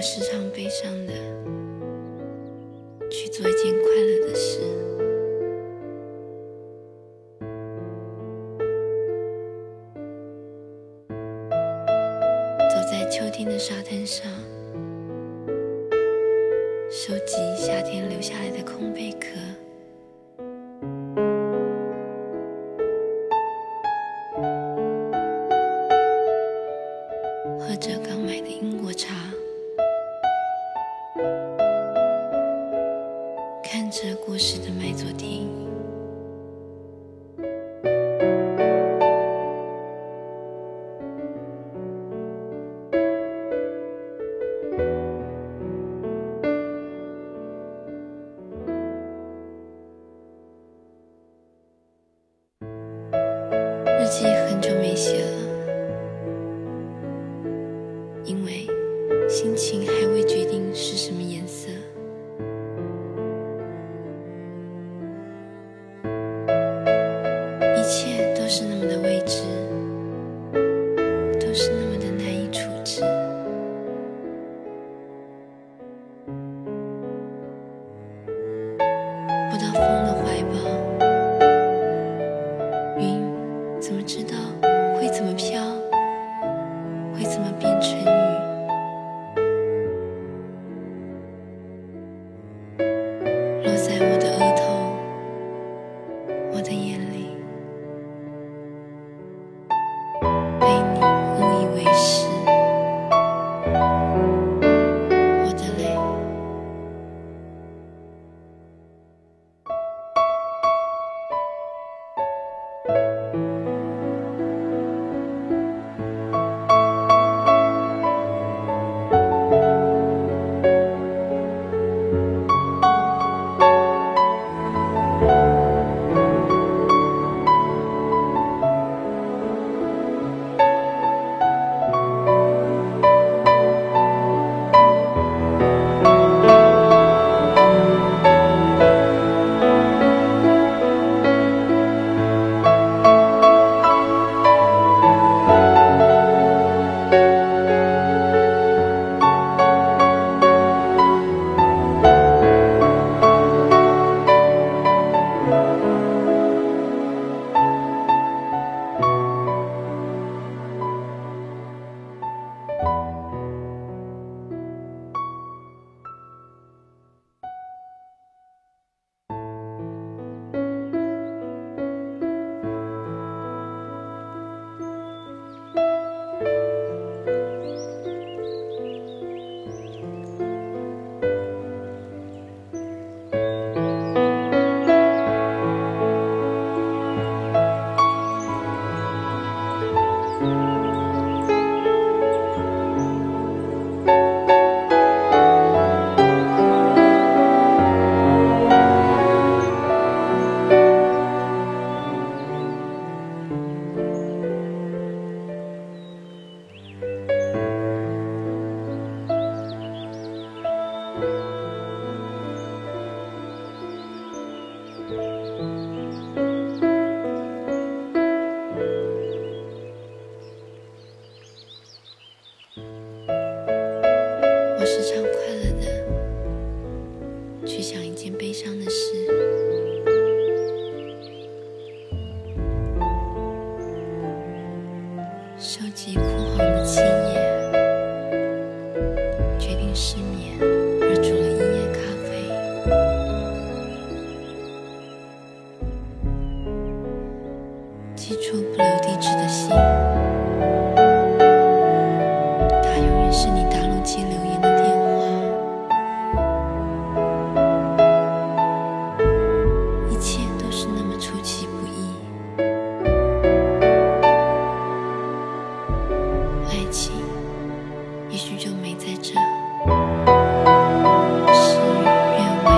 我时常悲伤的去做一件快乐的事。走在秋天的沙滩上，收集夏天留下来的空贝壳。看着过时的麦佐汀，日记很久没写了。因为心情还悲伤的事，也许就没在这儿，事与愿违。